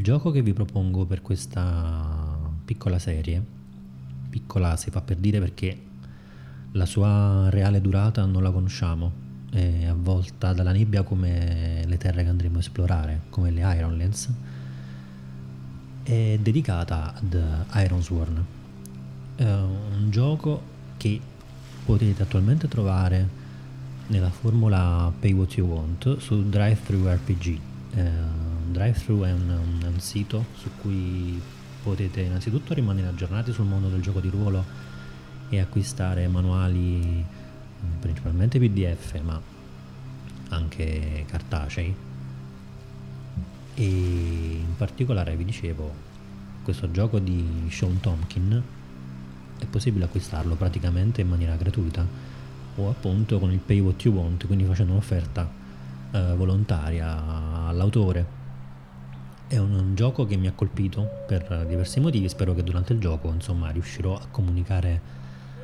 Il gioco che vi propongo per questa piccola serie, piccola si fa per dire perché la sua reale durata non la conosciamo, è avvolta dalla nebbia come le terre che andremo a esplorare, come le Ironlands, è dedicata ad Ironsworn, è un gioco che potete attualmente trovare nella formula Pay What You Want su DriveThru RPG. Eh, DriveThru è un, un, un sito su cui potete innanzitutto rimanere aggiornati sul mondo del gioco di ruolo e acquistare manuali principalmente PDF ma anche cartacei. E in particolare vi dicevo questo gioco di Sean Tompkin è possibile acquistarlo praticamente in maniera gratuita o appunto con il pay what you want quindi facendo un'offerta eh, volontaria all'autore è un, un, gioco che mi ha colpito per diversi motivi, spero che durante il gioco insomma, riuscirò a comunicare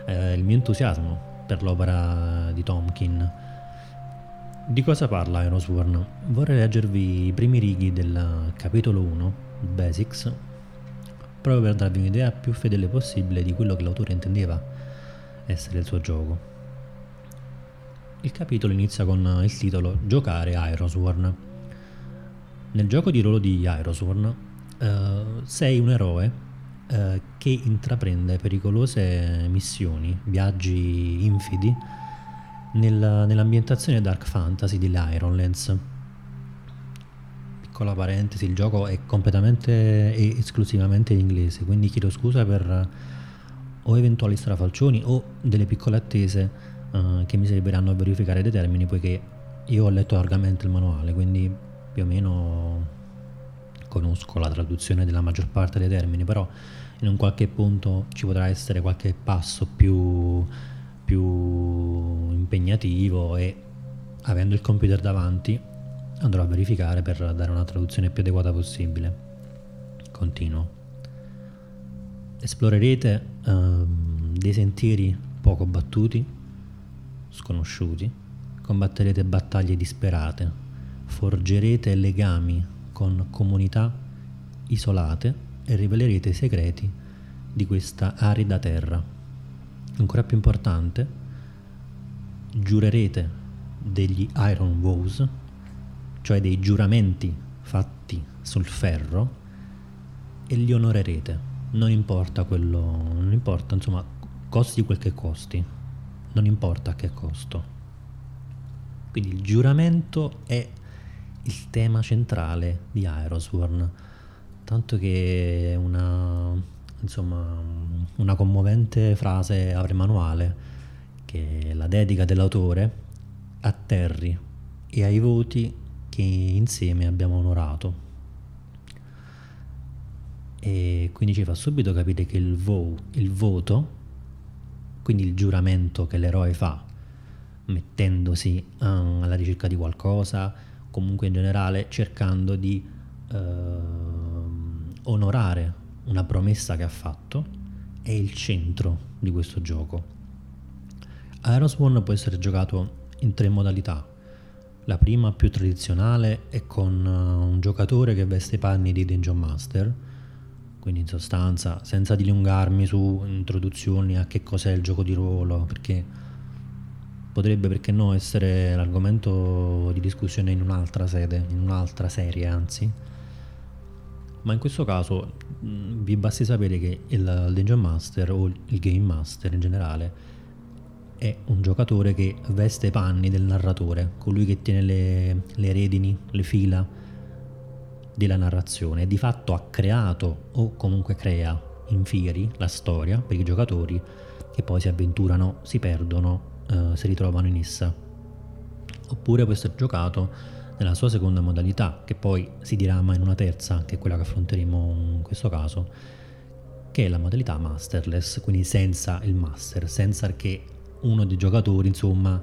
eh, il mio entusiasmo per l'opera di Tomkin. Di cosa parla Aerosworn? Vorrei leggervi i primi righi del capitolo 1, Basics, proprio per darvi un'idea più fedele possibile di quello che l'autore intendeva essere il suo gioco. Il capitolo inizia con il titolo Giocare Aerosworn nel gioco di ruolo di Aerosworn uh, sei un eroe uh, che intraprende pericolose missioni, viaggi infidi nel, nell'ambientazione dark fantasy delle Ironlands. Piccola parentesi, il gioco è completamente e esclusivamente in inglese, quindi chiedo scusa per o eventuali strafalcioni o delle piccole attese uh, che mi serviranno a verificare dei termini, poiché io ho letto largamente il manuale, quindi più o meno conosco la traduzione della maggior parte dei termini, però in un qualche punto ci potrà essere qualche passo più, più impegnativo e avendo il computer davanti andrò a verificare per dare una traduzione più adeguata possibile. Continuo. Esplorerete um, dei sentieri poco battuti, sconosciuti, combatterete battaglie disperate, forgerete legami con comunità isolate e rivelerete i segreti di questa arida terra. Ancora più importante, giurerete degli Iron Vows, cioè dei giuramenti fatti sul ferro, e li onorerete. Non importa quello, non importa, insomma, costi quel che costi, non importa a che costo. Quindi il giuramento è il tema centrale di Aerosworn, tanto che una, insomma, una commovente frase apre manuale che è la dedica dell'autore a Terry e ai voti che insieme abbiamo onorato. E quindi ci fa subito capire che il, vo, il voto, quindi il giuramento che l'eroe fa mettendosi um, alla ricerca di qualcosa, comunque in generale cercando di eh, onorare una promessa che ha fatto, è il centro di questo gioco. Aerosworn può essere giocato in tre modalità. La prima più tradizionale è con uh, un giocatore che veste i panni di Dungeon Master, quindi in sostanza senza dilungarmi su introduzioni a che cos'è il gioco di ruolo, perché potrebbe, perché no, essere l'argomento di discussione in un'altra sede, in un'altra serie anzi. Ma in questo caso mh, vi basti sapere che il Dungeon Master o il Game Master in generale è un giocatore che veste i panni del narratore, colui che tiene le, le redini, le fila della narrazione di fatto ha creato o comunque crea in fieri la storia per i giocatori che poi si avventurano, si perdono eh, si ritrovano in essa. Oppure può essere giocato nella sua seconda modalità, che poi si dirama in una terza, che è quella che affronteremo in questo caso, che è la modalità masterless, quindi senza il master, senza che uno dei giocatori, insomma,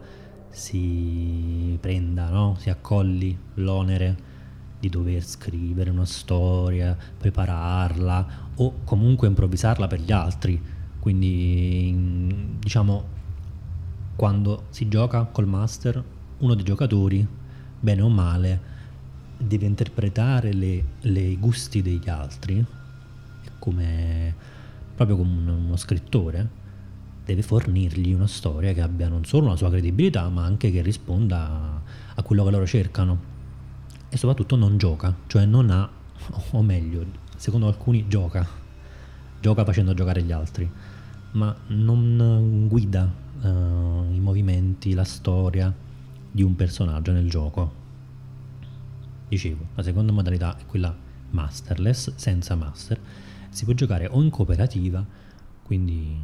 si prenda, no? si accolli l'onere di dover scrivere una storia, prepararla o comunque improvvisarla per gli altri. Quindi diciamo quando si gioca col master, uno dei giocatori, bene o male, deve interpretare i gusti degli altri, come, proprio come uno scrittore, deve fornirgli una storia che abbia non solo la sua credibilità, ma anche che risponda a quello che loro cercano. E soprattutto non gioca, cioè non ha, o meglio, secondo alcuni gioca, gioca facendo giocare gli altri, ma non guida uh, i movimenti, la storia di un personaggio nel gioco. Dicevo, la seconda modalità è quella masterless, senza master. Si può giocare o in cooperativa, quindi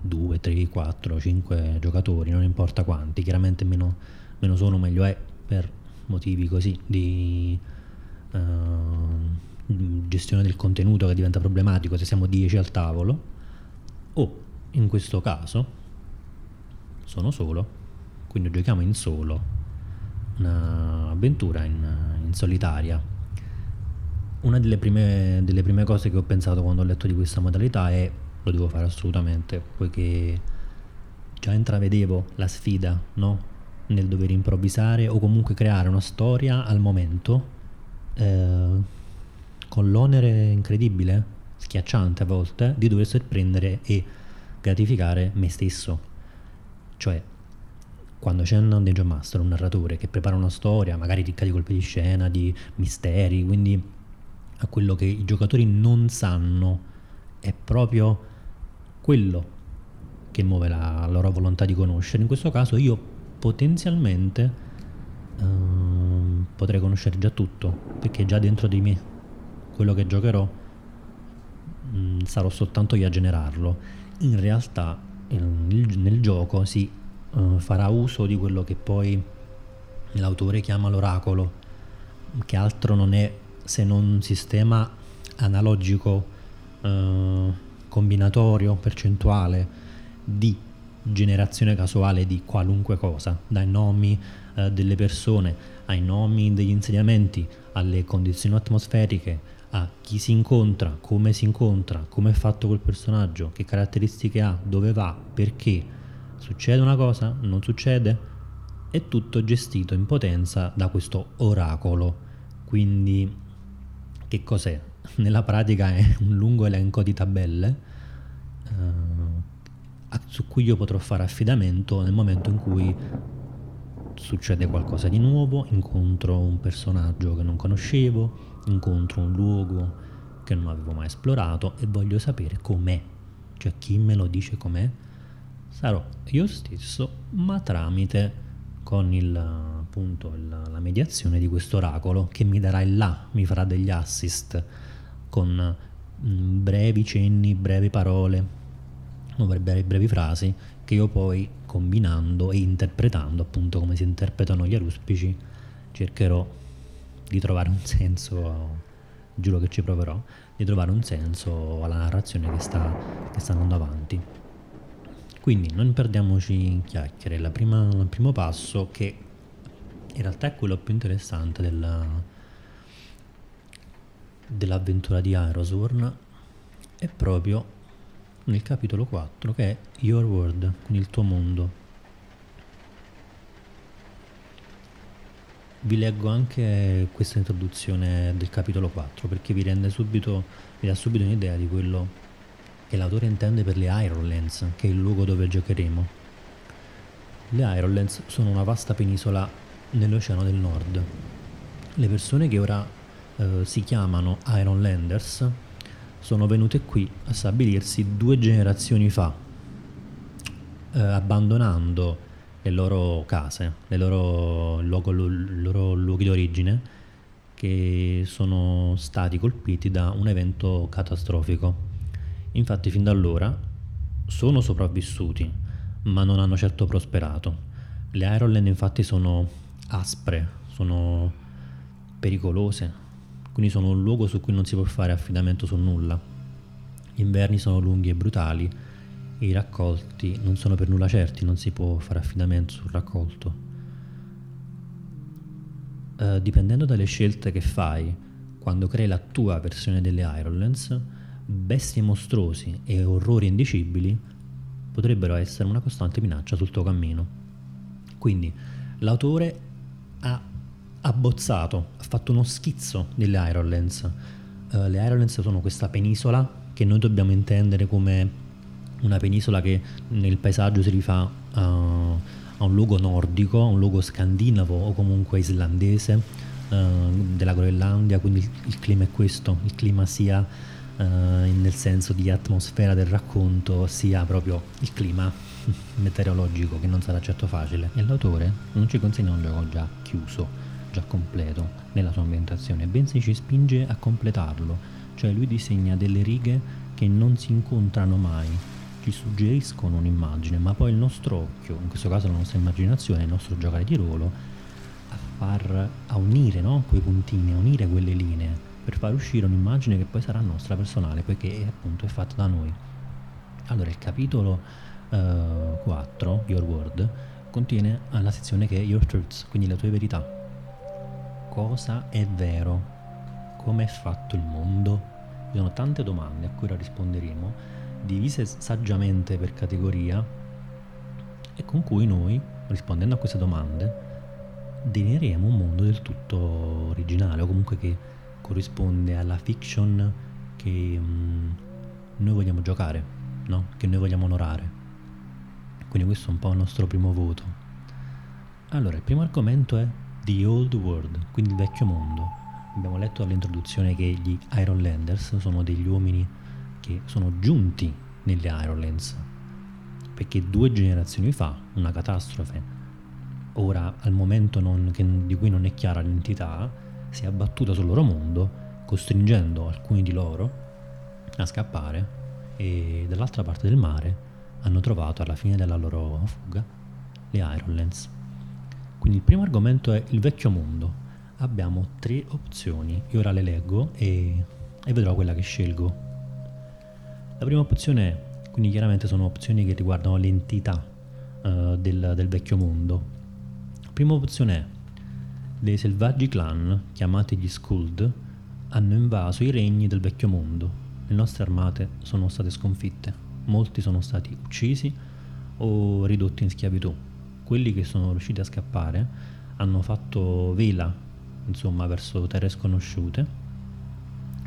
2, 3, 4, 5 giocatori, non importa quanti, chiaramente meno, meno sono meglio è per motivi così di uh, gestione del contenuto che diventa problematico se siamo 10 al tavolo, o in questo caso sono solo, quindi giochiamo in solo un'avventura in, in solitaria. Una delle prime, delle prime cose che ho pensato quando ho letto di questa modalità è lo devo fare assolutamente, poiché già intravedevo la sfida, no? Nel dover improvvisare o comunque creare una storia al momento eh, con l'onere incredibile, schiacciante a volte, di dover sorprendere e gratificare me stesso. Cioè, quando c'è un Dungeon Master, un narratore che prepara una storia, magari ricca di colpi di scena, di misteri, quindi a quello che i giocatori non sanno è proprio quello che muove la loro volontà di conoscere. In questo caso io potenzialmente uh, potrei conoscere già tutto, perché già dentro di me quello che giocherò mh, mm, sarò soltanto io a generarlo. In realtà nel, gioco si uh, farà uso di quello che poi l'autore chiama l'oracolo, che altro non è se non un sistema analogico uh, combinatorio, percentuale di generazione casuale di qualunque cosa, dai nomi eh, delle persone, ai nomi degli insediamenti, alle condizioni atmosferiche, a chi si incontra, come si incontra, come è fatto quel personaggio, che caratteristiche ha, dove va, perché. Succede una cosa? Non succede? È tutto gestito in potenza da questo oracolo. Quindi, che cos'è? Nella pratica è un lungo elenco di tabelle eh, su cui io potrò fare affidamento nel momento in cui succede qualcosa di nuovo, incontro un personaggio che non conoscevo, incontro un luogo che non avevo mai esplorato e voglio sapere com'è, cioè chi me lo dice com'è, sarò io stesso, ma tramite con il, appunto, il, la mediazione di questo oracolo che mi darà il là, mi farà degli assist con mm, brevi cenni, brevi parole, brevi, brevi frasi che io poi combinando e interpretando appunto come si interpretano gli aruspici cercherò di trovare un senso giuro che ci proverò di trovare un senso alla narrazione che sta, che sta andando avanti quindi non perdiamoci in chiacchiere il primo passo che in realtà è quello più interessante della, dell'avventura di Aerosurn è proprio nel capitolo 4 che è Your World, quindi il tuo mondo. Vi leggo anche questa introduzione del capitolo 4 perché vi rende subito, vi dà subito un'idea di quello che l'autore intende per le Ironlands, che è il luogo dove giocheremo. Le Ironlands sono una vasta penisola nell'Oceano del Nord. Le persone che ora eh, si chiamano Ironlanders sono venute qui a stabilirsi due generazioni fa, eh, abbandonando le loro case, le loro, luogo, i loro luoghi d'origine, che sono stati colpiti da un evento catastrofico. Infatti fin da allora sono sopravvissuti, ma non hanno certo prosperato. Le Ironland infatti sono aspre, sono pericolose, quindi sono un luogo su cui non si può fare affidamento su nulla. Gli inverni sono lunghi e brutali i raccolti non sono per nulla certi, non si può fare affidamento sul raccolto. Uh, dipendendo dalle scelte che fai quando crei la tua versione delle Ironlands, bestie mostruosi e orrori indicibili potrebbero essere una costante minaccia sul tuo cammino. Quindi l'autore ha abbozzato, ha fatto uno schizzo delle Ironlands. Uh, le Ironlands sono questa penisola che noi dobbiamo intendere come una penisola che nel paesaggio si rifà uh, a un luogo nordico, a un luogo scandinavo o comunque islandese uh, della Groenlandia, quindi il, il, clima è questo, il clima sia uh, nel senso di atmosfera del racconto, sia proprio il clima meteorologico che non sarà certo facile. E l'autore non ci consegna un gioco già chiuso, già completo nella sua ambientazione, bensì ci spinge a completarlo, cioè lui disegna delle righe che non si incontrano mai, ci suggeriscono un'immagine, ma poi il nostro occhio, in questo caso la nostra immaginazione, il nostro giocare di ruolo, a far a unire no? quei puntini, a unire quelle linee per far uscire un'immagine che poi sarà nostra personale, poiché appunto è fatta da noi. Allora, il capitolo uh, 4, Your Word, contiene la sezione che è Your Truths, quindi le tue verità. Cosa è vero? Come è fatto il mondo? Ci sono tante domande a cui ora risponderemo divise saggiamente per categoria e con cui noi, rispondendo a queste domande, delineeremo un mondo del tutto originale o comunque che corrisponde alla fiction che um, noi vogliamo giocare, no? che noi vogliamo onorare. Quindi questo è un po' il nostro primo voto. Allora, il primo argomento è The Old World, quindi il vecchio mondo. Abbiamo letto dall'introduzione che gli Ironlanders sono degli uomini che sono giunti nelle Ironlands perché due generazioni fa una catastrofe. Ora al momento non, che, di cui non è chiara l'entità si è abbattuta sul loro mondo costringendo alcuni di loro a scappare e dall'altra parte del mare hanno trovato alla fine della loro fuga le Ironlands quindi il primo argomento è il vecchio mondo. Abbiamo tre opzioni. Io ora le leggo e, e vedrò quella che scelgo la prima opzione è, quindi chiaramente sono opzioni che riguardano l'entità uh, del, del vecchio mondo. La prima opzione è, dei selvaggi clan, chiamati gli Skuld, hanno invaso i regni del vecchio mondo. Le nostre armate sono state sconfitte, molti sono stati uccisi o ridotti in schiavitù. Quelli che sono riusciti a scappare hanno fatto vela, insomma, verso terre sconosciute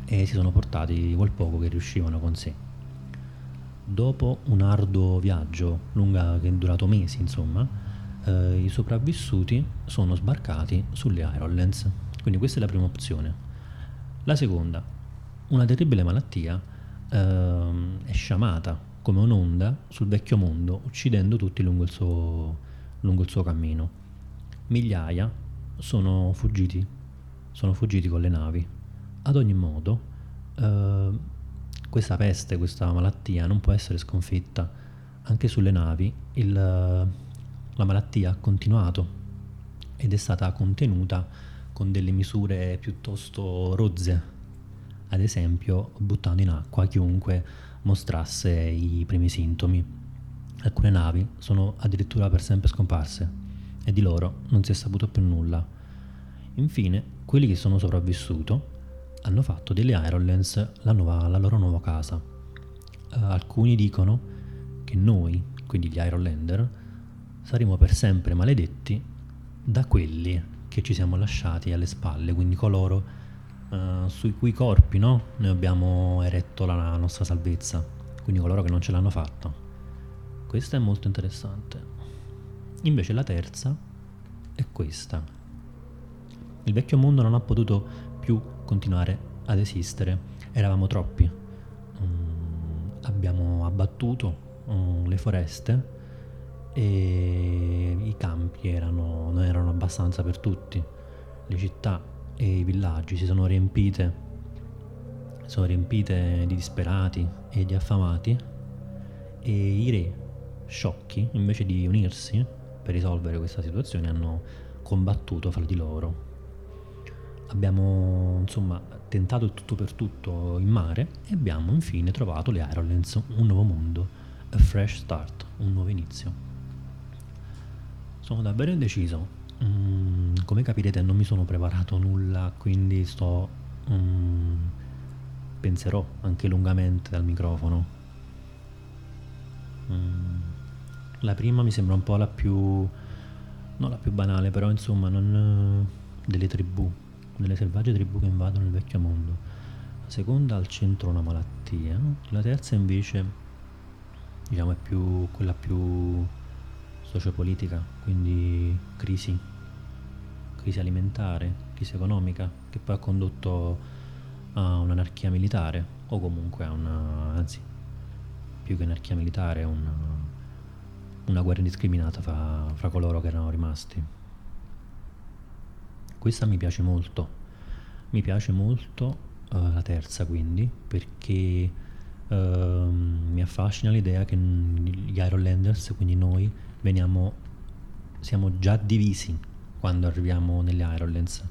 e si sono portati quel poco che riuscivano con sé. Dopo un arduo viaggio, lunga, che è durato mesi insomma, eh, i sopravvissuti sono sbarcati sulle Ironlands. Quindi questa è la prima opzione. La seconda, una terribile malattia eh, è sciamata come un'onda sul vecchio mondo, uccidendo tutti lungo il suo, lungo il suo cammino. Migliaia sono fuggiti, sono fuggiti con le navi. Ad ogni modo, eh, questa peste, questa malattia non può essere sconfitta. Anche sulle navi il, la malattia ha continuato ed è stata contenuta con delle misure piuttosto rozze, ad esempio buttando in acqua chiunque mostrasse i primi sintomi. Alcune navi sono addirittura per sempre scomparse e di loro non si è saputo più nulla. Infine, quelli che sono sopravvissuti hanno fatto delle Ironlands la, la loro nuova casa. Uh, alcuni dicono che noi, quindi gli Ironlander, saremo per sempre maledetti da quelli che ci siamo lasciati alle spalle, quindi coloro uh, sui cui corpi no, noi abbiamo eretto la nostra salvezza, quindi coloro che non ce l'hanno fatta. Questo è molto interessante. Invece la terza è questa. Il vecchio mondo non ha potuto più continuare ad esistere. Eravamo troppi. Um, abbiamo abbattuto um, le foreste e i campi erano, non erano abbastanza per tutti. Le città e i villaggi si sono riempite, sono riempite di disperati e di affamati e i re sciocchi, invece di unirsi per risolvere questa situazione, hanno combattuto fra di loro abbiamo insomma tentato il tutto per tutto in mare e abbiamo infine trovato le Ironlands, un nuovo mondo, a fresh start, un nuovo inizio. Sono davvero indeciso. Mm, come capirete non mi sono preparato nulla, quindi sto... Mm, penserò anche lungamente dal microfono. Mm, la prima mi sembra un po' la più... non la più banale, però insomma non delle tribù, delle selvagge tribù che invadono il vecchio mondo. La seconda al centro una malattia, la terza invece diciamo è più quella più sociopolitica, quindi crisi, crisi alimentare, crisi economica, che poi ha condotto a un'anarchia militare o comunque a una, anzi, più che anarchia militare, una, una guerra indiscriminata fra, fra coloro che erano rimasti. Questa mi piace molto. Mi piace molto uh, la terza quindi perché uh, mi affascina l'idea che gli Ironlanders, quindi noi, veniamo, siamo già divisi quando arriviamo nelle Ironlands.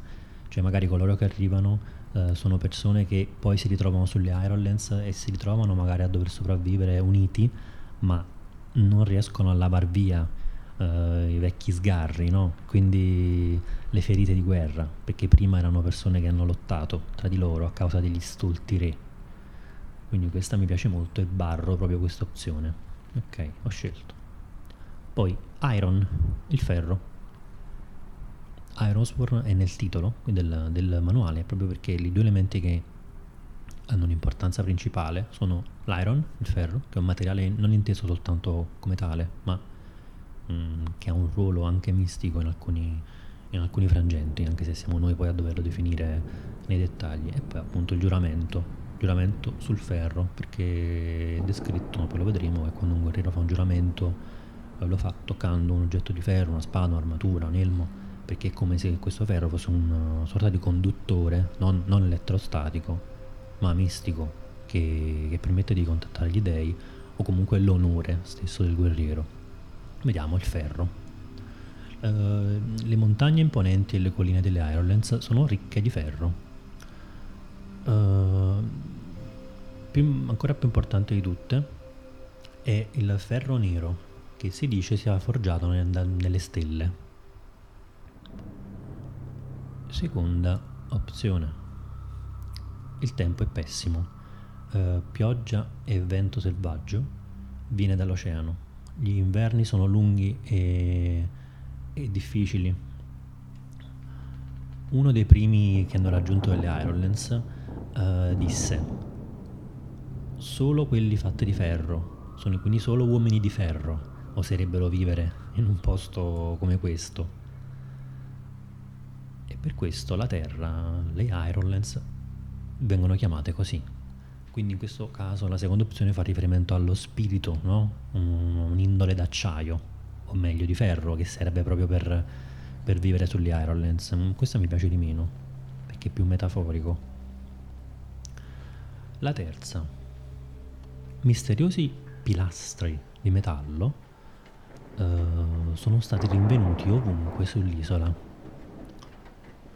Cioè magari coloro che arrivano uh, sono persone che poi si ritrovano sulle Ironlands e si ritrovano magari a dover sopravvivere uniti, ma non riescono a lavar via uh, i vecchi sgarri, no? Quindi le ferite di guerra, perché prima erano persone che hanno lottato tra di loro a causa degli stolti re. Quindi questa mi piace molto e barro proprio questa opzione. Ok, ho scelto. Poi Iron, il ferro. Ironsworn è nel titolo del, del manuale, proprio perché i due elementi che hanno un'importanza principale sono l'iron, il ferro, che è un materiale non inteso soltanto come tale, ma mm, che ha un ruolo anche mistico in alcuni, in alcuni frangenti, anche se siamo noi poi a doverlo definire nei dettagli. E poi appunto il giuramento, giuramento sul ferro, perché è descritto, poi lo vedremo, è quando un guerriero fa un giuramento, eh, lo fa toccando un oggetto di ferro, una spada, un'armatura, un elmo, perché è come se questo ferro fosse una sorta di conduttore, non, non elettrostatico, ma mistico, che, che permette di contattare gli dei o comunque l'onore stesso del guerriero. Vediamo il ferro. Uh, le montagne imponenti e le colline delle Ironlands sono ricche di ferro. Uh, più, ancora più importante di tutte è il ferro nero, che si dice sia forgiato nelle stelle. Seconda opzione. Il tempo è pessimo. Uh, pioggia e vento selvaggio viene dall'oceano. Gli inverni sono lunghi e, e difficili. Uno dei primi che hanno raggiunto le Ironlands uh, disse: Solo quelli fatti di ferro, sono quindi solo uomini di ferro, oserebbero vivere in un posto come questo. E per questo la Terra, le Ironlands, vengono chiamate così. Quindi in questo caso la seconda opzione fa riferimento allo spirito, no? un, un'indole d'acciaio, o meglio di ferro, che serve proprio per, per vivere sugli Ironlands. Questo mi piace di meno, perché è più metaforico. La terza. Misteriosi pilastri di metallo uh, sono stati rinvenuti ovunque sull'isola.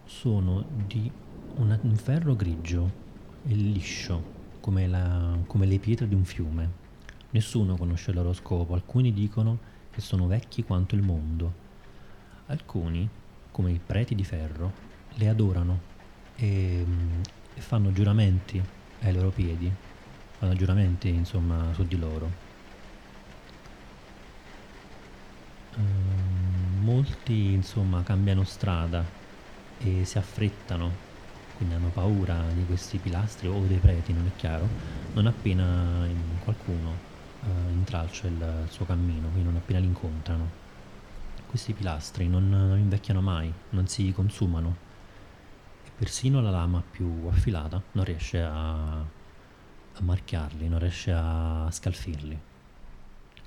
Sono di un ferro grigio e liscio, come, la, come le pietre di un fiume. Nessuno conosce il loro scopo, alcuni dicono che sono vecchi quanto il mondo. Alcuni, come i preti di ferro, le adorano e, e fanno giuramenti ai loro piedi, fanno giuramenti insomma su di loro. Uh, molti insomma cambiano strada e si affrettano quindi hanno paura di questi pilastri o dei preti, non è chiaro, non appena qualcuno uh, intralcia il suo cammino, quindi non appena li incontrano. Questi pilastri non, non invecchiano mai, non si consumano e persino la lama più affilata non riesce a, a marchiarli, non riesce a scalfirli.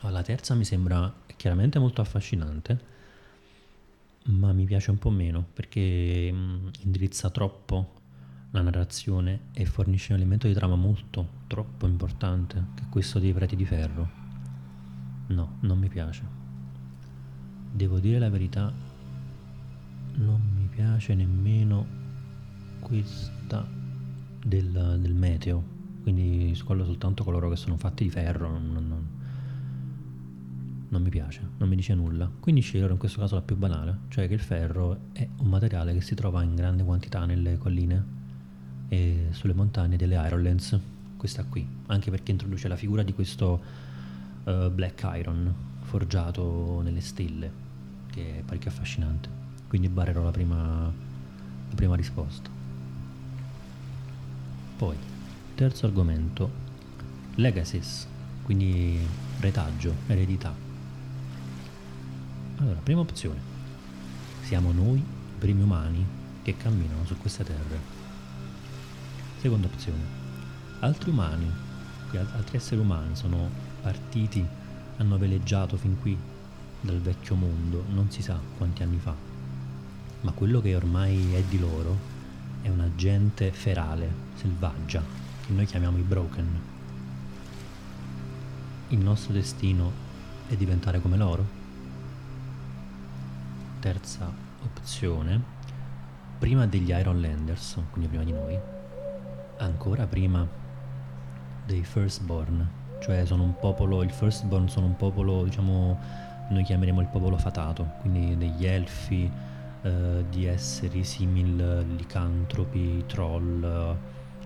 La terza mi sembra chiaramente molto affascinante, ma mi piace un po' meno perché mm, indirizza troppo la narrazione e fornisce un elemento di trama molto, troppo importante, che questo dei preti di ferro. No, non mi piace. Devo dire la verità, non mi piace nemmeno questa del, del meteo, quindi scollo soltanto coloro che sono fatti di ferro, non, non, non mi piace, non mi dice nulla. Quindi sceglierò in questo caso la più banale, cioè che il ferro è un materiale che si trova in grande quantità nelle colline e sulle montagne delle Ironlands, questa qui, anche perché introduce la figura di questo uh, Black Iron forgiato nelle stelle, che è parecchio affascinante. Quindi barrerò la prima, la prima risposta. Poi, terzo argomento, legacies, quindi retaggio, eredità. Allora, prima opzione, siamo noi, i primi umani, che camminano su queste terre. Seconda opzione, altri umani, altri esseri umani sono partiti, hanno veleggiato fin qui dal vecchio mondo, non si sa quanti anni fa, ma quello che ormai è di loro è una gente ferale, selvaggia, che noi chiamiamo i broken. Il nostro destino è diventare come loro? Terza opzione, prima degli Iron Landers, quindi prima di noi, ancora prima dei Firstborn, cioè sono un popolo, il Firstborn sono un popolo, diciamo, noi chiameremo il popolo fatato, quindi degli elfi, eh, di esseri simil licantropi, troll,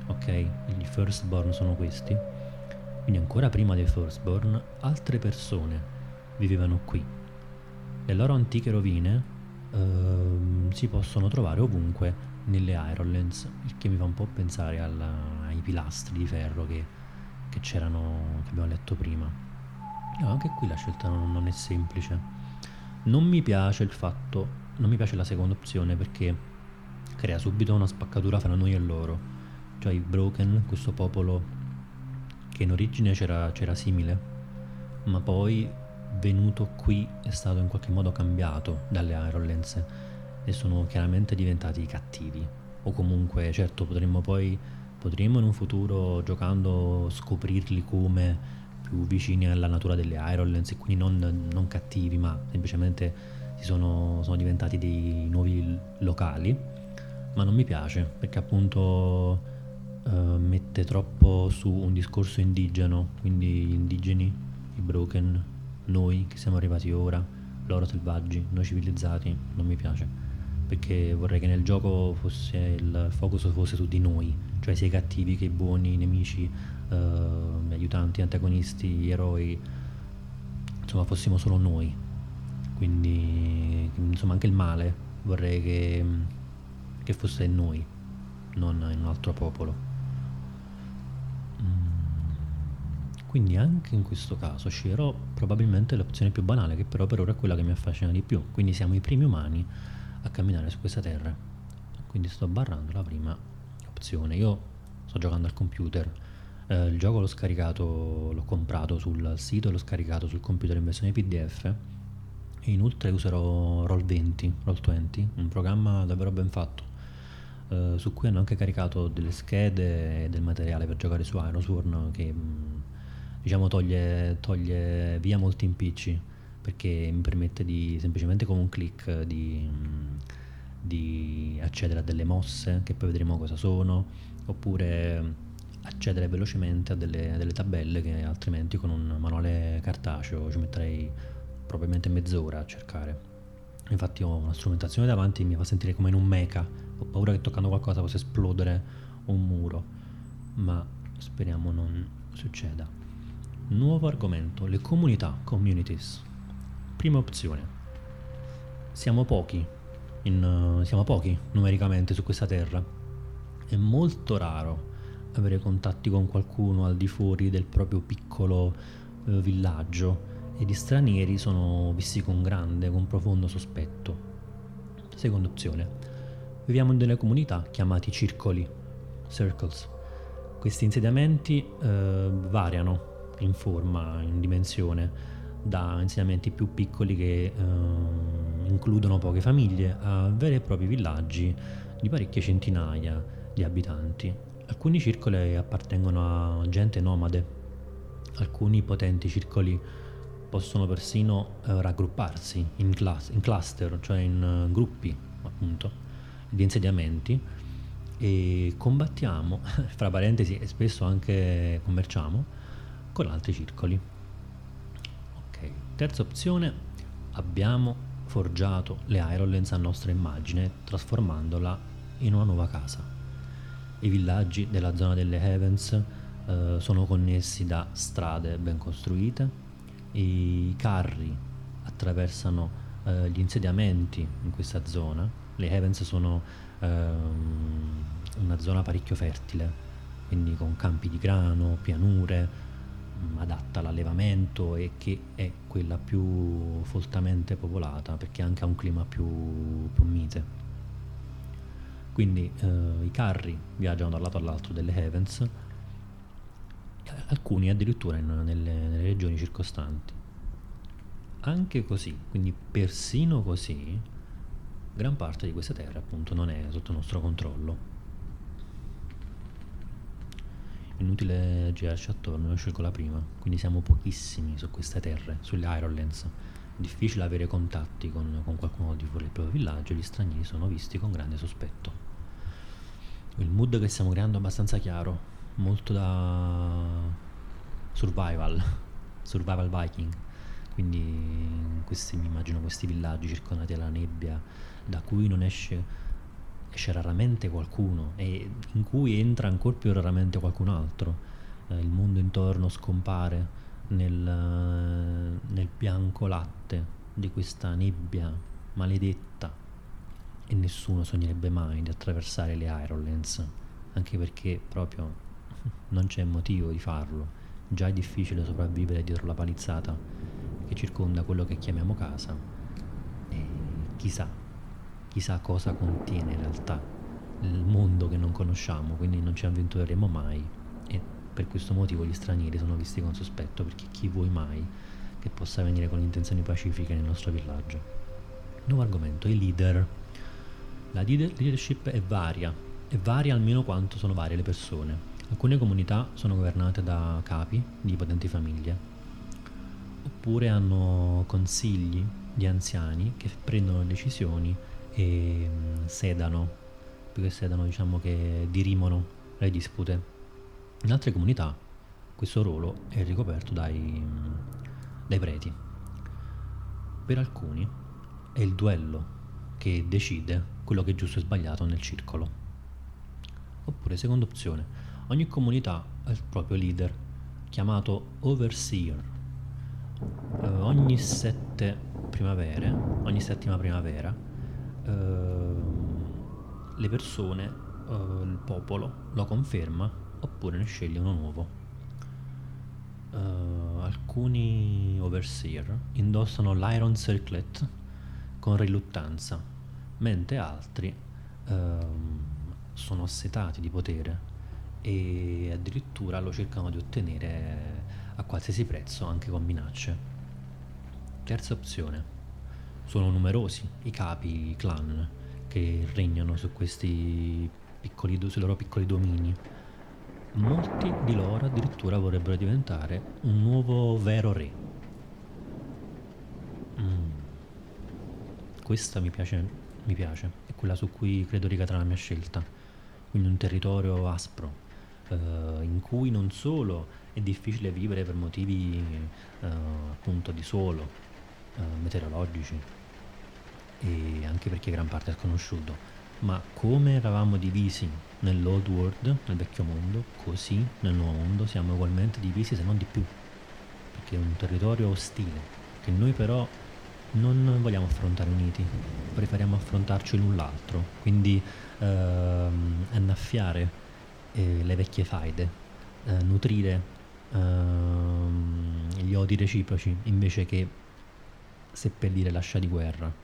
ok? I firstborn sono questi. Quindi ancora prima dei firstborn, altre persone vivevano qui. Le loro antiche rovine eh, si possono trovare ovunque nelle Ironlands, il che mi fa un po' pensare alla, ai pilastri di ferro che, che c'erano, che abbiamo letto prima. No, anche qui la scelta non, non è semplice. Non mi piace il fatto non mi piace la seconda opzione perché crea subito una spaccatura fra noi e loro. Cioè i Broken, questo popolo che in origine c'era, c'era simile, ma poi venuto qui è stato in qualche modo cambiato dalle Ironlands e sono chiaramente diventati cattivi. O comunque, certo, potremmo poi, potremmo in un futuro giocando scoprirli come più vicini alla natura delle Ironlands e quindi non, non cattivi, ma semplicemente sono, sono diventati dei nuovi locali, ma non mi piace perché appunto uh, mette troppo su un discorso indigeno, quindi gli indigeni, i broken, noi che siamo arrivati ora, loro selvaggi, noi civilizzati, non mi piace perché vorrei che nel gioco fosse il focus fosse su di noi, cioè sia i cattivi che i buoni, i nemici, uh, gli aiutanti, antagonisti, gli eroi, insomma fossimo solo noi, quindi insomma anche il male vorrei che, che fosse in noi, non in un altro popolo. Mm. Quindi anche in questo caso sceglierò probabilmente l'opzione più banale, che però per ora è quella che mi affascina di più. Quindi siamo i primi umani a camminare su questa terra. Quindi sto barrando la prima opzione. Io sto giocando al computer. Eh, il gioco l'ho scaricato, l'ho comprato sul sito e l'ho scaricato sul computer in versione PDF e inoltre userò Roll20, Roll20, un programma davvero ben fatto, eh, su cui hanno anche caricato delle schede e del materiale per giocare su Iron che mm, diciamo toglie, toglie, via molti impicci perché mi permette di semplicemente con un click di, di accedere a delle mosse che poi vedremo cosa sono oppure accedere velocemente a delle, a delle tabelle che altrimenti con un manuale cartaceo ci metterei probabilmente mezz'ora a cercare. Infatti ho una strumentazione davanti mi fa sentire come in un mecha. Ho paura che toccando qualcosa possa esplodere un muro. Ma speriamo non succeda. Nuovo argomento, le comunità, communities. Prima opzione. Siamo pochi, in, uh, siamo pochi numericamente su questa terra. È molto raro avere contatti con qualcuno al di fuori del proprio piccolo uh, villaggio e gli stranieri sono visti con grande, con profondo sospetto. Seconda opzione. Viviamo in delle comunità chiamati circoli, circles. Questi insediamenti eh, variano in forma, in dimensione, da insediamenti più piccoli che eh, includono poche famiglie a veri e propri villaggi di parecchie centinaia di abitanti. Alcuni circoli appartengono a gente nomade, alcuni potenti circoli possono persino eh, raggrupparsi in, class- in, cluster, cioè in uh, gruppi appunto di insediamenti e combattiamo, fra parentesi e spesso anche commerciamo, con altri circoli. Terza opzione, abbiamo forgiato le Ironlands a nostra immagine trasformandola in una nuova casa. I villaggi della zona delle Heavens eh, sono connessi da strade ben costruite, i carri attraversano eh, gli insediamenti in questa zona. Le Heavens sono ehm, una zona parecchio fertile, quindi con campi di grano, pianure, adatta all'allevamento e che è quella più foltamente popolata perché anche ha un clima più, più mite. Quindi eh, i carri viaggiano da un lato all'altro delle Heavens, alcuni addirittura in, nelle, nelle regioni circostanti. Anche così, quindi persino così, gran parte di queste terre appunto non è sotto nostro controllo. Inutile girarci attorno, io scelgo la prima, quindi siamo pochissimi su queste terre, sulle Ironlands. Difficile avere contatti con, con qualcuno di fuori del proprio villaggio gli stranieri sono visti con grande sospetto. Il mood che stiamo creando è abbastanza chiaro, molto da survival, survival viking. Quindi questi, mi immagino questi villaggi circondati dalla nebbia da cui non esce esce raramente qualcuno e in cui entra ancora più raramente qualcun altro. Eh, il mondo intorno scompare nel, nel bianco latte di questa nebbia maledetta e nessuno sognerebbe mai di attraversare le Ironlands, anche perché proprio non c'è motivo di farlo. Già è difficile sopravvivere dietro la palizzata che circonda quello che chiamiamo casa e chissà, chissà cosa contiene in realtà il mondo che non conosciamo, quindi non ci avventureremo mai e per questo motivo gli stranieri sono visti con sospetto perché chi vuoi mai che possa venire con intenzioni pacifiche nel nostro villaggio. Nuovo argomento, i leader. La leadership è varia, è varia almeno quanto sono varie le persone. Alcune comunità sono governate da capi di potenti famiglie, oppure hanno consigli di anziani che prendono decisioni e mm, sedano, più che sedano diciamo che dirimono le dispute. In altre comunità questo ruolo è ricoperto dai, mm, dai preti. Per alcuni è il duello che decide quello che è giusto e sbagliato nel circolo. Oppure, seconda opzione, ogni comunità ha il proprio leader, chiamato overseer. Uh, ogni sette primavere, ogni settima primavera, uh, le persone, uh, il popolo lo conferma oppure ne sceglie uno nuovo. alcuni overseer indossano l'iron circlet con riluttanza, mentre altri sono assetati di potere e addirittura lo cercano di ottenere a qualsiasi prezzo, anche con minacce. Terza opzione. Sono numerosi i capi, i clan che regnano su questi piccoli, sui loro piccoli domini. Molti di loro addirittura vorrebbero diventare un nuovo vero re. Mm. Questa mi piace, mi piace, è quella su cui credo ricadrà la mia scelta. Quindi un territorio aspro, eh, in cui non solo è difficile vivere per motivi eh, appunto di suolo, eh, meteorologici e anche perché gran parte è sconosciuto, ma come eravamo divisi nell'old world, nel vecchio mondo, così nel nuovo mondo siamo ugualmente divisi se non di più, perché è un territorio ostile che noi però non vogliamo affrontare uniti, preferiamo affrontarci l'un l'altro, quindi ehm, annaffiare eh, le vecchie faide, eh, nutrire ehm, gli odi reciproci invece che seppellire l'ascia di guerra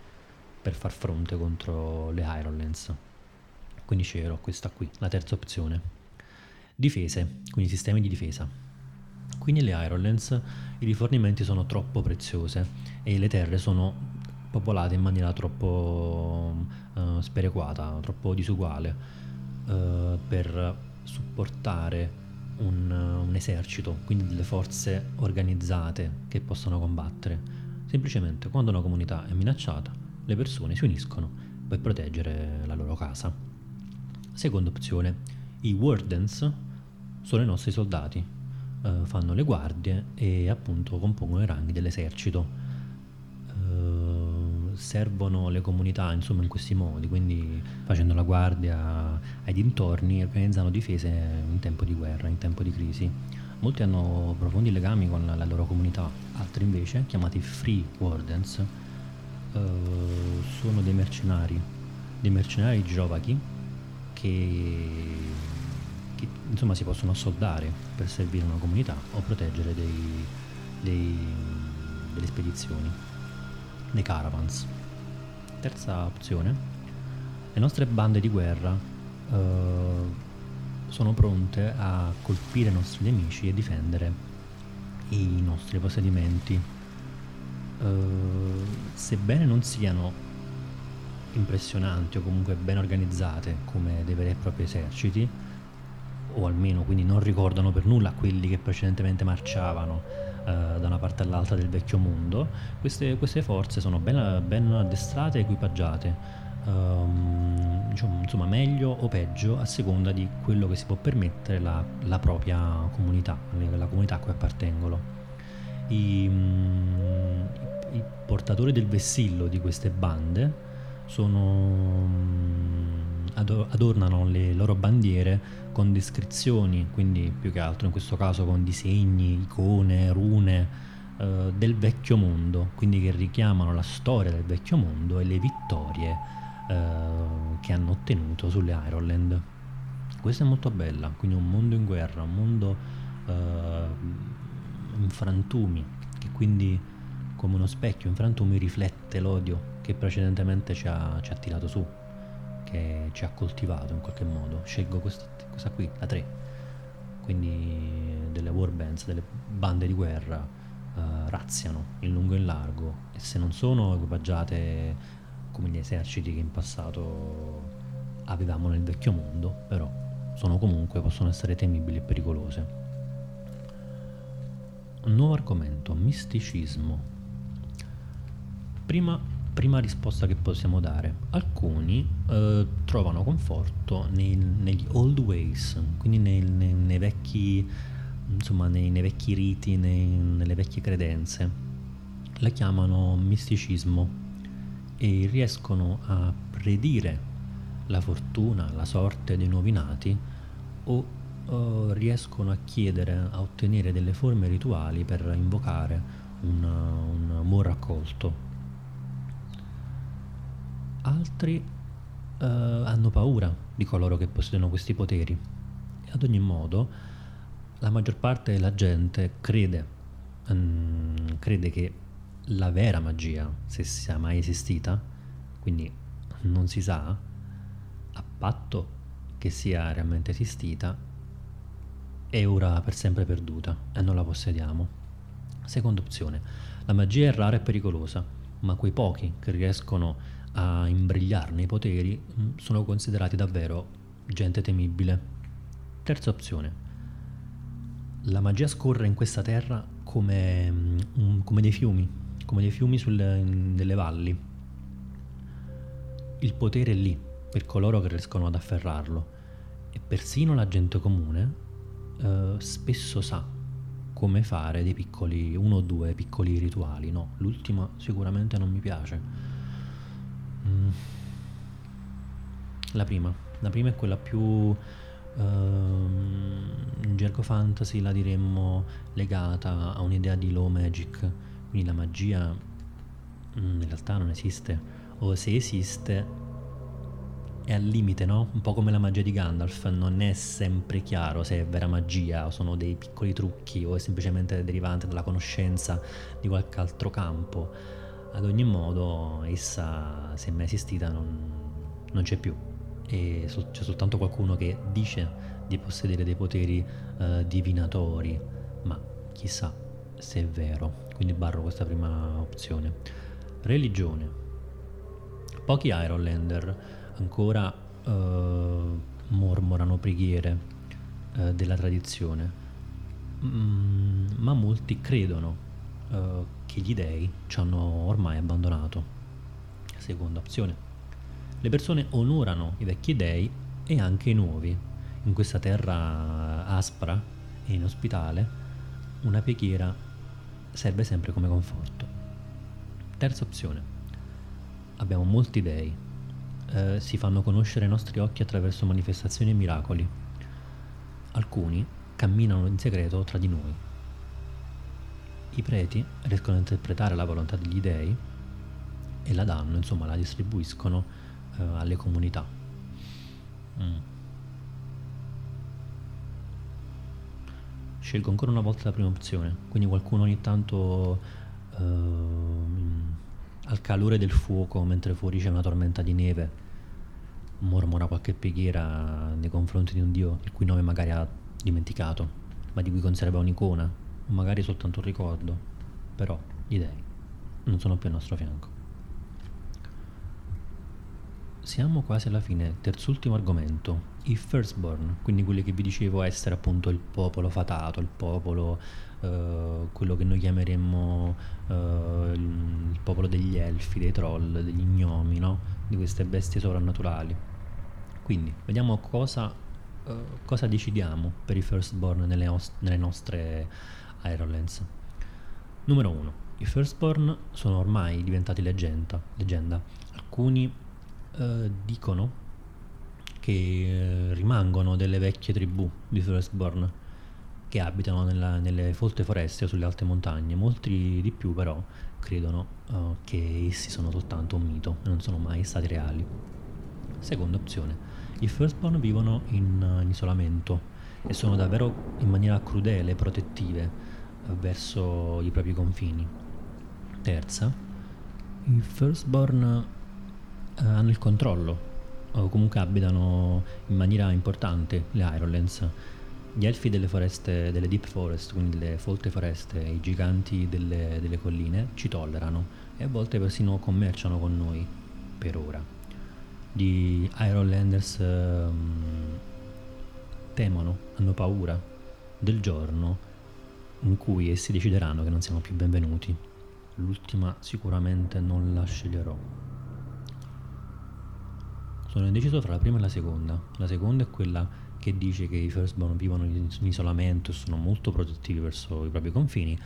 per far fronte contro le Ironlands. Quindi sceglierò questa qui, la terza opzione. Difese, quindi sistemi di difesa. Qui nelle Ironlands i rifornimenti sono troppo preziose e le terre sono popolate in maniera troppo uh, sperequata, troppo disuguale uh, per supportare un, un, esercito, quindi delle forze organizzate che possono combattere. Semplicemente quando una comunità è minacciata, le persone si uniscono per proteggere la loro casa. Seconda opzione, i Wardens sono i nostri soldati, eh, fanno le guardie e appunto compongono i ranghi dell'esercito servono le comunità insomma in questi modi, quindi facendo la guardia ai dintorni organizzando difese in tempo di guerra, in tempo di crisi. Molti hanno profondi legami con la loro comunità, altri invece, chiamati free wardens, eh, sono dei mercenari dei mercenari girovaghi che, che insomma si possono assoldare per servire una comunità o proteggere dei, dei, delle spedizioni, dei caravans. Terza opzione, le nostre bande di guerra eh, sono pronte a colpire i nostri nemici e difendere i nostri possedimenti. Uh, sebbene non siano impressionanti o comunque ben organizzate come dei veri e propri eserciti, o almeno quindi non ricordano per nulla quelli che precedentemente marciavano uh, da una parte all'altra del vecchio mondo, queste, queste forze sono ben, ben addestrate e equipaggiate um, diciamo, insomma, meglio o peggio a seconda di quello che si può permettere la, la propria comunità, la comunità a cui appartengono. I, um, i, portatori del vessillo di queste bande sono, um, adornano le loro bandiere con descrizioni, quindi più che altro in questo caso con disegni, icone, rune uh, del vecchio mondo, quindi che richiamano la storia del vecchio mondo e le vittorie eh, che hanno ottenuto sulle Ironland. Questa è molto bella, quindi un mondo in guerra, un mondo eh, in frantumi, che quindi come uno specchio in frantumi riflette l'odio che precedentemente ci ha, ci ha tirato su, che ci ha coltivato in qualche modo. Scelgo questa, questa qui, la 3, quindi delle warbands, delle bande di guerra uh, razziano in lungo e in largo e se non sono equipaggiate come gli eserciti che in passato avevamo nel vecchio mondo, però sono comunque, possono essere temibili e pericolose. Un nuovo argomento, misticismo. Prima, prima risposta che possiamo dare. Alcuni eh, trovano conforto nei, negli old ways, quindi nei, nei, nei vecchi, insomma, vecchi riti, nelle vecchie credenze. La chiamano misticismo e riescono a predire la fortuna, la sorte dei nuovi nati o uh, riescono a chiedere, a ottenere delle forme rituali per invocare un, un buon raccolto. Altri uh, hanno paura di coloro che possiedono questi poteri. E ad ogni modo, la maggior parte della gente crede, um, crede che la vera magia, se sia mai esistita, quindi non si sa, a patto che sia realmente esistita, è ora per sempre perduta e non la possediamo. Seconda opzione, la magia è rara e pericolosa, ma quei pochi che riescono a imbrigliarne i poteri mm, sono considerati davvero gente temibile. Terza opzione, la magia scorre in questa terra come, um, come dei fiumi, come dei fiumi sulle, nelle valli. Il potere è lì per coloro che riescono ad afferrarlo e persino la gente comune eh, spesso sa come fare dei piccoli, uno o due piccoli rituali. No, l'ultima sicuramente non mi piace. Mm. La prima, la prima è quella più uh, in gergo fantasy la diremmo legata a un'idea di low magic quindi la magia mm, in realtà non esiste, o se esiste è al limite, no? Un po' come la magia di Gandalf, non è sempre chiaro se è vera magia o sono dei piccoli trucchi o è semplicemente derivante dalla conoscenza di qualche altro campo. Ad ogni modo, essa, se mai esistita, non, non c'è più. E c'è soltanto qualcuno che dice di possedere dei poteri uh, divinatori, ma chissà se è vero quindi barro questa prima opzione. Religione. Pochi Ironlander ancora uh, mormorano preghiere uh, della tradizione, mm, ma molti credono uh, che gli dei ci hanno ormai abbandonato. Seconda opzione. Le persone onorano i vecchi dei e anche i nuovi. In questa terra aspra e inospitale, una preghiera serve sempre come conforto. Terza opzione. Abbiamo molti dei. Eh, si fanno conoscere ai nostri occhi attraverso manifestazioni e miracoli. Alcuni camminano in segreto tra di noi. I preti riescono a interpretare la volontà degli dei e la danno, insomma, la distribuiscono eh, alle comunità. Mm. Scelgo ancora una volta la prima opzione, quindi qualcuno ogni tanto eh, al calore del fuoco mentre fuori c'è una tormenta di neve mormora qualche preghiera nei confronti di un dio il cui nome magari ha dimenticato, ma di cui conserva un'icona, magari soltanto un ricordo, però gli dei non sono più al nostro fianco. Siamo quasi alla fine, terzultimo argomento, i firstborn, quindi quelli che vi dicevo essere appunto il popolo fatato, il popolo, eh, quello che noi chiameremmo eh, il popolo degli elfi, dei troll, degli gnomi, no? di queste bestie sovrannaturali. Quindi vediamo cosa, uh, cosa decidiamo per i firstborn nelle, os- nelle nostre Ironlands. Numero 1. I firstborn sono ormai diventati leggenda. leggenda. Alcuni uh, dicono che uh, rimangono delle vecchie tribù di firstborn che abitano nella, nelle folte foreste o sulle alte montagne. Molti di più però credono uh, che essi sono soltanto un mito e non sono mai stati reali. Seconda opzione, i firstborn vivono in, in isolamento e sono davvero in maniera crudele protettive verso i propri confini. Terza, i firstborn hanno il controllo o comunque abitano in maniera importante le Ironlands gli elfi delle foreste, delle deep forest, quindi delle folte foreste, i giganti delle, delle colline, ci tollerano e a volte persino commerciano con noi, per ora. Gli Ironlanders um, temono, hanno paura del giorno in cui essi decideranno che non siamo più benvenuti. L'ultima sicuramente non la sceglierò. Sono indeciso tra la prima e la seconda. La seconda è quella che dice che i firstborn vivono in isolamento e sono molto protettivi verso i propri confini,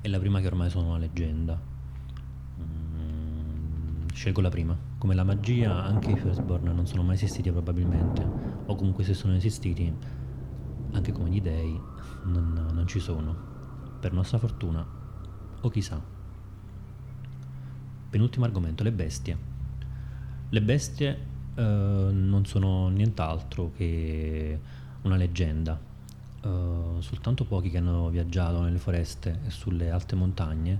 e la prima che ormai sono una leggenda. Mm, scelgo la prima. Come la magia, anche i firstborn non sono mai esistiti probabilmente, o comunque se sono esistiti, anche come gli dei, non, non ci sono. Per nostra fortuna, o chissà. Penultimo argomento, le bestie. Le bestie Uh, non sono nient'altro che una leggenda. Uh, soltanto pochi che hanno viaggiato nelle foreste e sulle alte montagne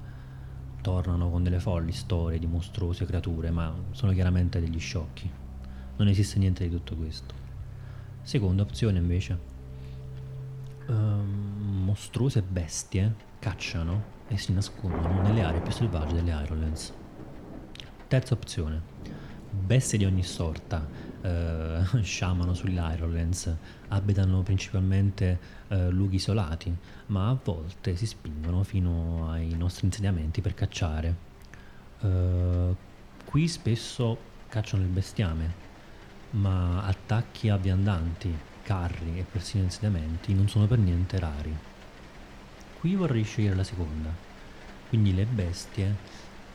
tornano con delle folli storie di mostruose creature, ma sono chiaramente degli sciocchi. Non esiste niente di tutto questo. Seconda opzione invece. Uh, mostruose bestie cacciano e si nascondono nelle aree più selvagge delle Ironlands. Terza opzione bestie di ogni sorta eh, sciamano sull'Irolands, abitano principalmente eh, luoghi isolati, ma a volte si spingono fino ai nostri insediamenti per cacciare. Eh, qui spesso cacciano il bestiame, ma attacchi a viandanti, carri e persino insediamenti non sono per niente rari. Qui vorrei scegliere la seconda, quindi le bestie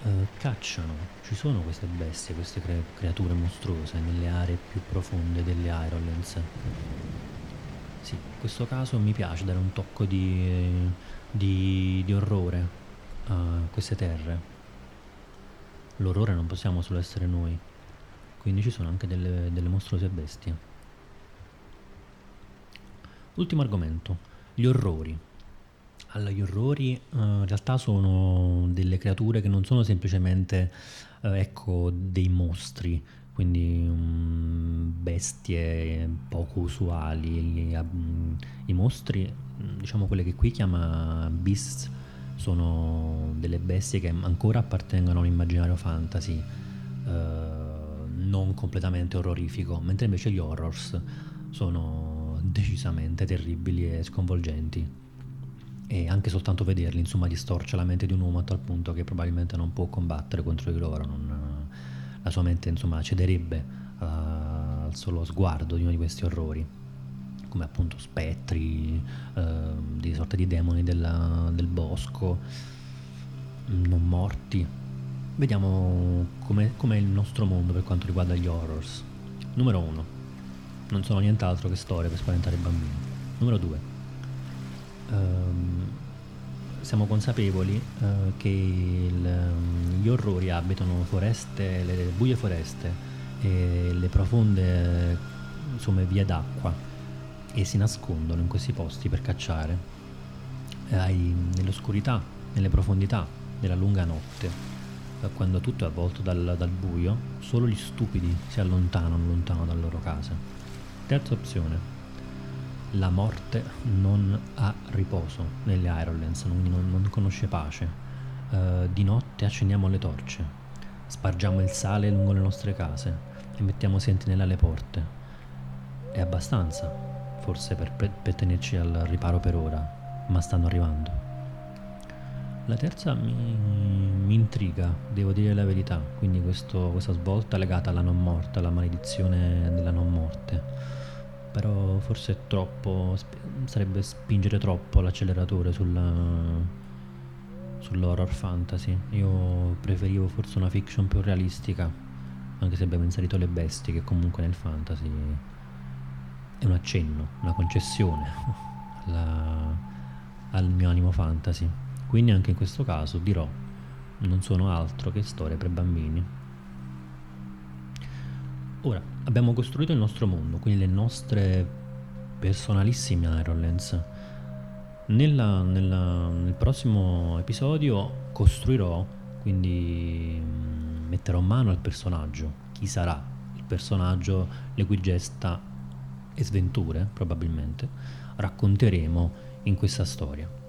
uh, cacciano, ci sono queste bestie, queste cre- creature mostruose nelle aree più profonde delle Ironlands. Sì, in questo caso mi piace dare un tocco di, di, di orrore a queste terre. L'orrore non possiamo solo essere noi, quindi ci sono anche delle, delle mostruose bestie. Ultimo argomento, gli orrori. Allora, gli orrori uh, in realtà sono delle creature che non sono semplicemente uh, ecco, dei mostri, quindi um, bestie poco usuali. I, um, I, mostri, diciamo quelle che qui chiama beasts, sono delle bestie che ancora appartengono a un immaginario fantasy, uh, non completamente orrorifico, mentre invece gli horrors sono decisamente terribili e sconvolgenti e anche soltanto vederli insomma distorce la mente di un uomo a tal punto che probabilmente non può combattere contro di loro, non, la sua mente insomma cederebbe uh, al solo sguardo di uno di questi orrori come appunto spettri, uh, di sorte di demoni della, del bosco, non morti. Vediamo com'è, com'è il nostro mondo per quanto riguarda gli horrors. Numero 1. Non sono nient'altro che storie per spaventare i bambini. Numero 2 ehm, siamo consapevoli eh, che il, ehm, gli orrori abitano foreste, le buie foreste e le profonde insomma, vie d'acqua e si nascondono in questi posti per cacciare hai, nell'oscurità, nelle profondità della lunga notte, quando tutto è avvolto dal, dal buio, solo gli stupidi si allontanano lontano dalle loro case. Terza opzione, la morte non ha riposo nelle Ironlands, non, non, conosce pace. Uh, di notte accendiamo le torce, spargiamo il sale lungo le nostre case e mettiamo sentinelle alle porte. È abbastanza, forse per, per tenerci al riparo per ora, ma stanno arrivando. La terza mi, mi, intriga, devo dire la verità, quindi questo, questa svolta legata alla non morte, alla maledizione della non morte però forse è troppo sarebbe spingere troppo l'acceleratore sulla, sull'horror fantasy. Io preferivo forse una fiction più realistica anche se abbiamo inserito le bestie che comunque nel fantasy è un accenno una concessione alla, al mio animo fantasy. Quindi anche in questo caso dirò non sono altro che storie per bambini Ora, abbiamo costruito il nostro mondo, quindi le nostre personalissime Ironlands. Nella, nella, nel prossimo episodio costruirò, quindi mm, metterò mano al personaggio. Chi sarà il personaggio le cui gesta e sventure, probabilmente, racconteremo in questa storia.